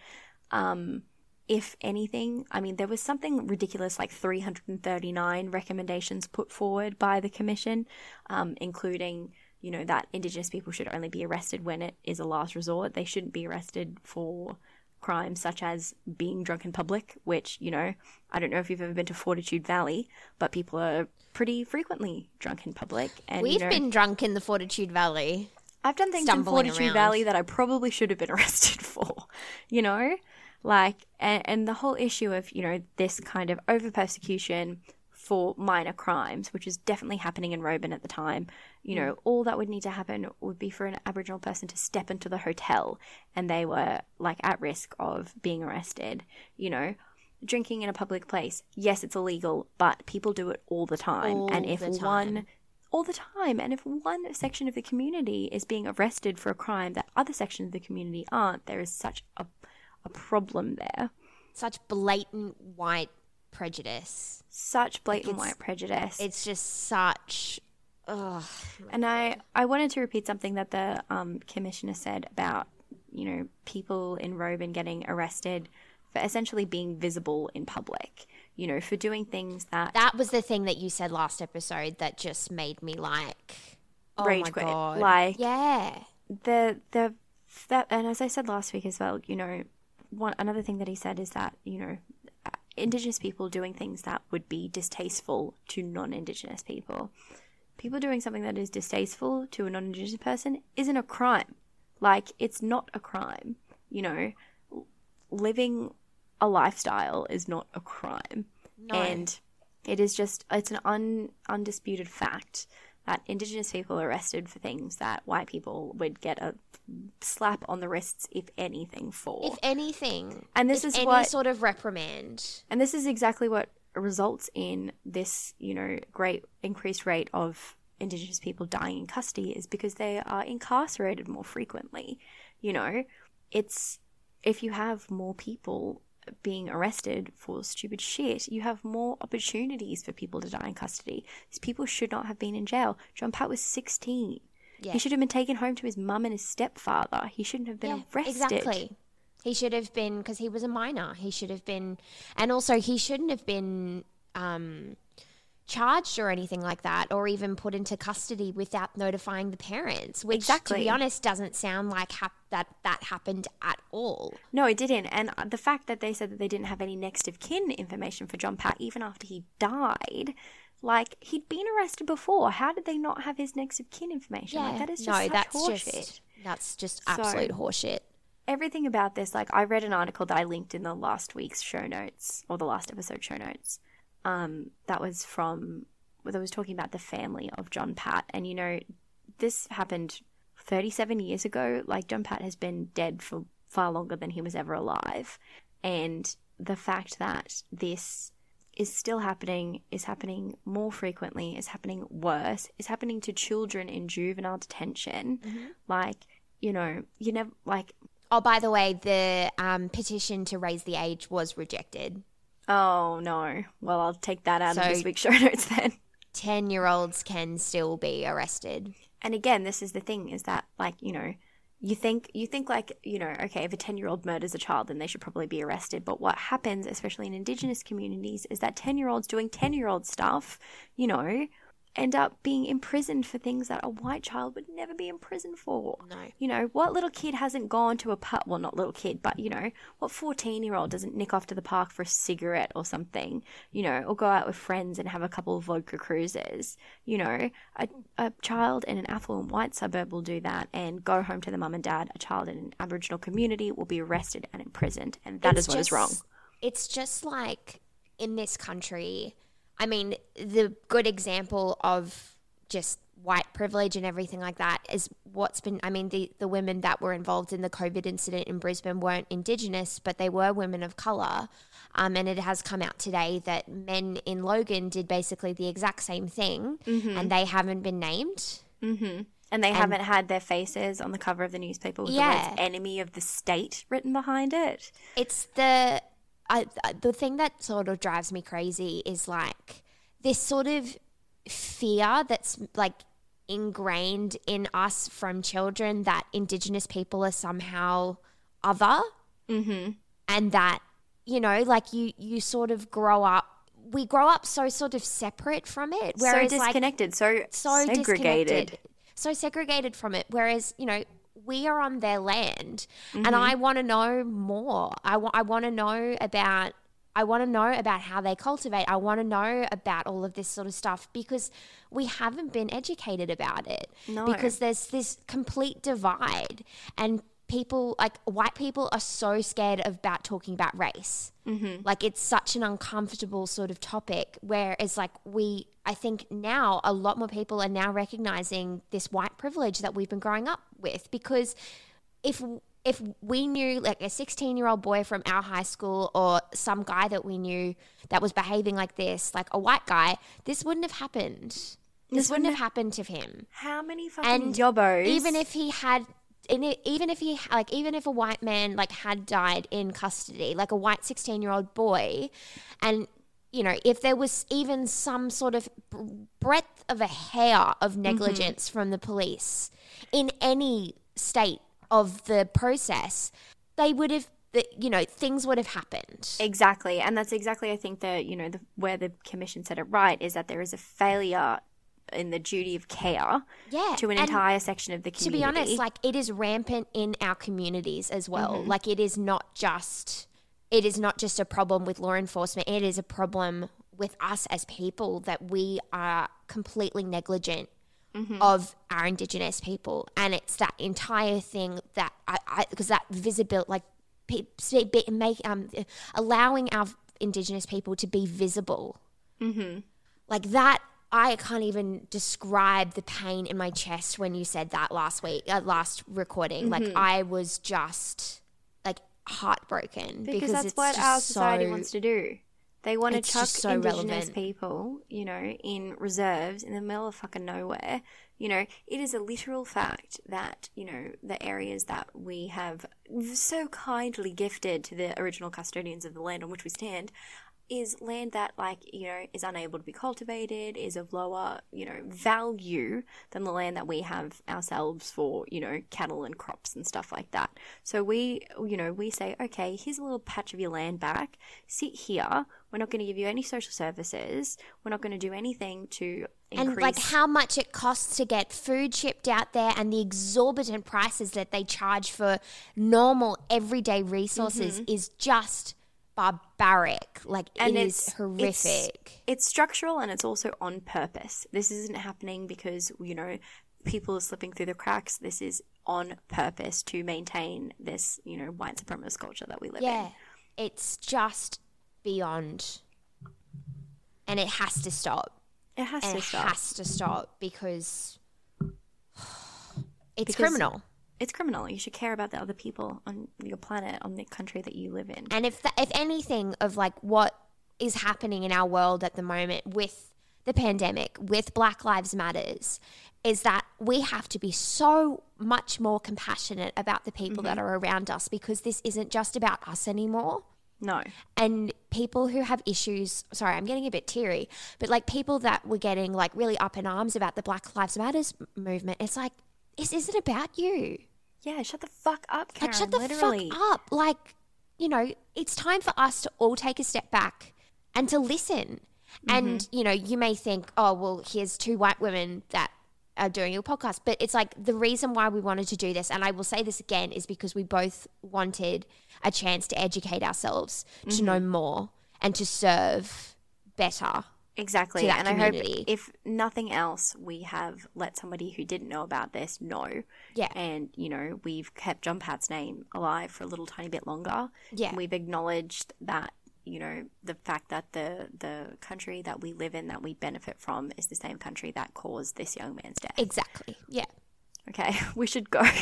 Um, if anything, I mean, there was something ridiculous like 339 recommendations put forward by the commission, um, including, you know, that Indigenous people should only be arrested when it is a last resort. They shouldn't be arrested for crimes such as being drunk in public, which, you know, I don't know if you've ever been to Fortitude Valley, but people are pretty frequently drunk in public. And We've you know, been drunk in the Fortitude Valley. I've done things in Fortitude around. Valley that I probably should have been arrested for, you know? Like, and, and the whole issue of, you know, this kind of over persecution for minor crimes, which is definitely happening in Roebourne at the time, you know, mm. all that would need to happen would be for an Aboriginal person to step into the hotel and they were like at risk of being arrested, you know. Drinking in a public place, yes, it's illegal, but people do it all the time. All and if the one all the time. And if one section of the community is being arrested for a crime that other sections of the community aren't, there is such a, a problem there. Such blatant white prejudice. Such blatant it's- white prejudice. It's just such. Ugh. and I, I wanted to repeat something that the um, commissioner said about, you know, people in Roebourne getting arrested for essentially being visible in public, you know, for doing things that That was the thing that you said last episode that just made me like. Oh Rage my quit. god! Like- yeah, the the that and as I said last week as well, you know, one another thing that he said is that you know, indigenous people doing things that would be distasteful to non-indigenous people, people doing something that is distasteful to a non-indigenous person isn't a crime. Like it's not a crime. You know, living a lifestyle is not a crime, and it is just it's an un, undisputed fact that indigenous people are arrested for things that white people would get a slap on the wrists if anything for. If anything, And this is any what- sort of reprimand. and this is exactly what results in this you know great increased rate of indigenous people dying in custody is because they are incarcerated more frequently you know. It's if you have more people being arrested for stupid shit, you have more opportunities for people to die in custody. These people should not have been in jail. John Pat was 16. Yeah. He should have been taken home to his mum and his stepfather. He shouldn't have been Yeah, arrested. Exactly. He should have been because he was a minor. He should have been, and also he shouldn't have been um, charged or anything like that, or even put into custody without notifying the parents. Which, to Exactly. be honest, doesn't sound like hap- that that happened at all. No, it didn't. And uh, the fact that they said that they didn't have any next of kin information for John Pat even after he died, like he'd been arrested before. How did they not have his next of kin information? Like that is just no, that's horseshit. just that's just So- absolute horseshit. everything about this, like I read an article that I linked in the last week's show notes or the last episode show notes. Um, that was from that was talking about the family of John Pat, and you know, this happened 37 years ago. Like John Pat has been dead for far longer than he was ever alive, and the fact that this is still happening, is happening more frequently, is happening worse, is happening to children in juvenile detention. Like, you know, you never like Oh, by the way, the um, petition to raise the age was rejected. Oh no. Well, I'll take that out of this week's show notes then. 10 year olds can still be arrested. And again, this is the thing is that like, you know, you think you think like, you know, okay, if a 10-year-old murders a child, then they should probably be arrested. But what happens, especially in indigenous communities, is that 10-year-olds doing 10-year-old stuff, you know, end up being imprisoned for things that a white child would never be imprisoned for. No. You know, what little kid hasn't gone to a pub? Well, not little kid, but you know, what 14 year old doesn't nick off to the park for a cigarette or something, you know, or go out with friends and have a couple of vodka cruises? You know, a, a child in an affluent white suburb will do that and go home to the mum and dad. A child in an Aboriginal community will be arrested and imprisoned. And that is It's what is wrong. just- It's just like in this country, I mean, the good example of just white privilege and everything like that is what's been I mean the the women that were involved in the COVID incident in Brisbane weren't indigenous but they were women of color um, and it has come out today that men in Logan did basically the exact same thing Mm-hmm. and they haven't been named And they haven't had their faces on the cover of the newspaper with the Yeah. words enemy of the state written behind it. it's the I, the thing that sort of drives me crazy is like this sort of fear that's like ingrained in us from children that Indigenous people are somehow other, mm-hmm. and that you know, like you you sort of grow up. We grow up so sort of separate from it, whereas so like disconnected, so, so segregated. so segregated from it. Whereas, you know, we are on their land, Mm-hmm. and I want to know more. I want I want to know about. I want to know about how they cultivate. I want to know about all of this sort of stuff because we haven't been educated about it. No. Because there's this complete divide, and people like white people are so scared about talking about race. Mm-hmm. Like it's such an uncomfortable sort of topic. Whereas like we, I think now a lot more people are now recognizing this white privilege that we've been growing up with because if if we knew like a 16 year old boy from our high school or some guy that we knew that was behaving like this like a white guy this wouldn't have happened this, This wouldn't have happened to him How many fucking and yobbos? even if he had it, even if he like even if a white man like had died in custody like a white 16 year old boy and you know if there was even some sort of breadth of a hair of mm-hmm. negligence from the police in any state of the process they would have you know things would have happened Exactly, and that's exactly I think the you know the, where the commission said it right is that there is a failure in the duty of care Yeah, to an entire section of the community. to be honest, like it is rampant in our communities as well. Mm-hmm. Like it is not just it is not just a problem with law enforcement. It is a problem with us as people that we are completely negligent of our indigenous people, and it's that entire thing that I because that visibility, like pe- be- make um allowing our indigenous people to be visible like that i can't even describe the pain in my chest when you said that last week uh, last recording like Mm-hmm. i was just like heartbroken because, because, that's what our society so- wants to do. They want to chuck so indigenous relevant. people, you know, in reserves in the middle of fucking nowhere. You know, it is a literal fact that, you know, the areas that we have so kindly gifted to the original custodians of the land on which we stand is land that like you know is unable to be cultivated is of lower you know value than the land that we have ourselves for you know cattle and crops and stuff like that. So we you know we say okay here's a little patch of your land back. Sit here. We're not going to give you any social services. We're not going to do anything to increase and like how much it costs to get food shipped out there and the exorbitant prices that they charge for normal everyday resources Mm-hmm. is just barbaric like and it is horrific It's, it's structural and it's also on purpose. This isn't happening because, you know, people are slipping through the cracks. This is on purpose to maintain this, you know, white supremacist culture that we live Yeah, in. it's just beyond, and it has to stop. It has And to it stop. has to stop because it's Because- criminal. It's criminal. You should care about the other people on your planet, on the country that you live in. And if th- if anything of like what is happening in our world at the moment with the pandemic, with Black Lives Matters, is that we have to be so much more compassionate about the people that mm-hmm. are around us because this isn't just about us anymore. No. and people who have issues sorry i'm getting a bit teary but like people that were getting like really up in arms about the black lives matters movement it's like this isn't about you Yeah, shut the fuck up, Karen. like shut the literally. fuck up like you know it's time for us to all take a step back and to listen and Mm-hmm. you know you may think oh well here's two white women that are doing your podcast but it's like the reason why we wanted to do this and i will say this again is because we both wanted a chance to educate ourselves to know Mm-hmm. more and to serve better Exactly. and I hope if nothing else, we have let somebody who didn't know about this know. Yeah. And, you know, we've kept John Pat's name alive for a little tiny bit longer. Yeah. We've acknowledged that, you know, the fact that the, the country that we live in that we benefit from is the same country that caused this young man's death. exactly yeah Okay. We should go.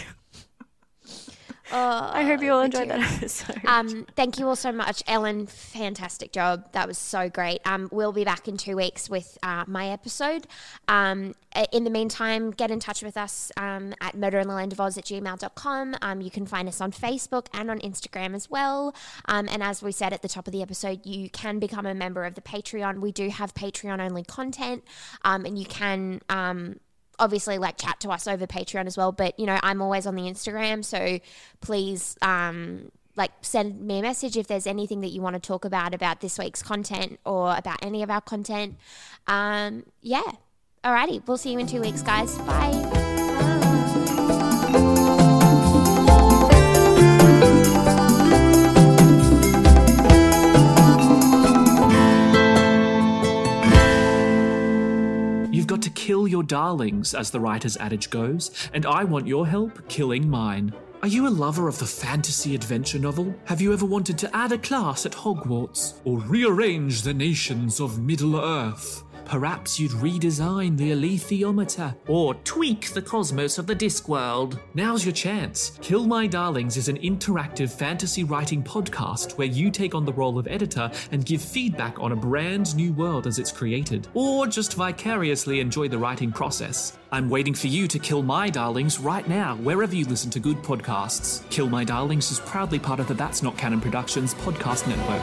I hope you all enjoyed that episode. Um, thank you all so much, Ellen. Fantastic job. That was so great. Um, we'll be back in two weeks with uh, my episode. Um, uh, in the meantime, get in touch with us um, at murderinthelandofoz at gmail.com. Um, you can find us on Facebook and on Instagram as well. Um, and as we said at the top of the episode, you can become a member of the Patreon. We do have Patreon only content, um, and you can. Um, obviously like chat to us over Patreon as well. But you know, I'm always on the Instagram, so please um like send me a message if there's anything that you want to talk about about this week's content or about any of our content. Um yeah. Alrighty, we'll see you in two weeks, guys. Bye. Got to kill your darlings, as the writer's adage goes, and I want your help killing mine. Are you a lover of the fantasy adventure novel? Have you ever wanted to add a class at Hogwarts? Or rearrange the nations of Middle Earth? Perhaps you'd redesign the alethiometer or tweak the cosmos of the Discworld. Now's your chance. Kill My Darlings is an interactive fantasy writing podcast where you take on the role of editor and give feedback on a brand new world as it's created, or just vicariously enjoy the writing process. I'm waiting for you to kill my darlings right now, wherever you listen to good podcasts. Kill My Darlings is proudly part of the That's Not Canon Productions podcast network.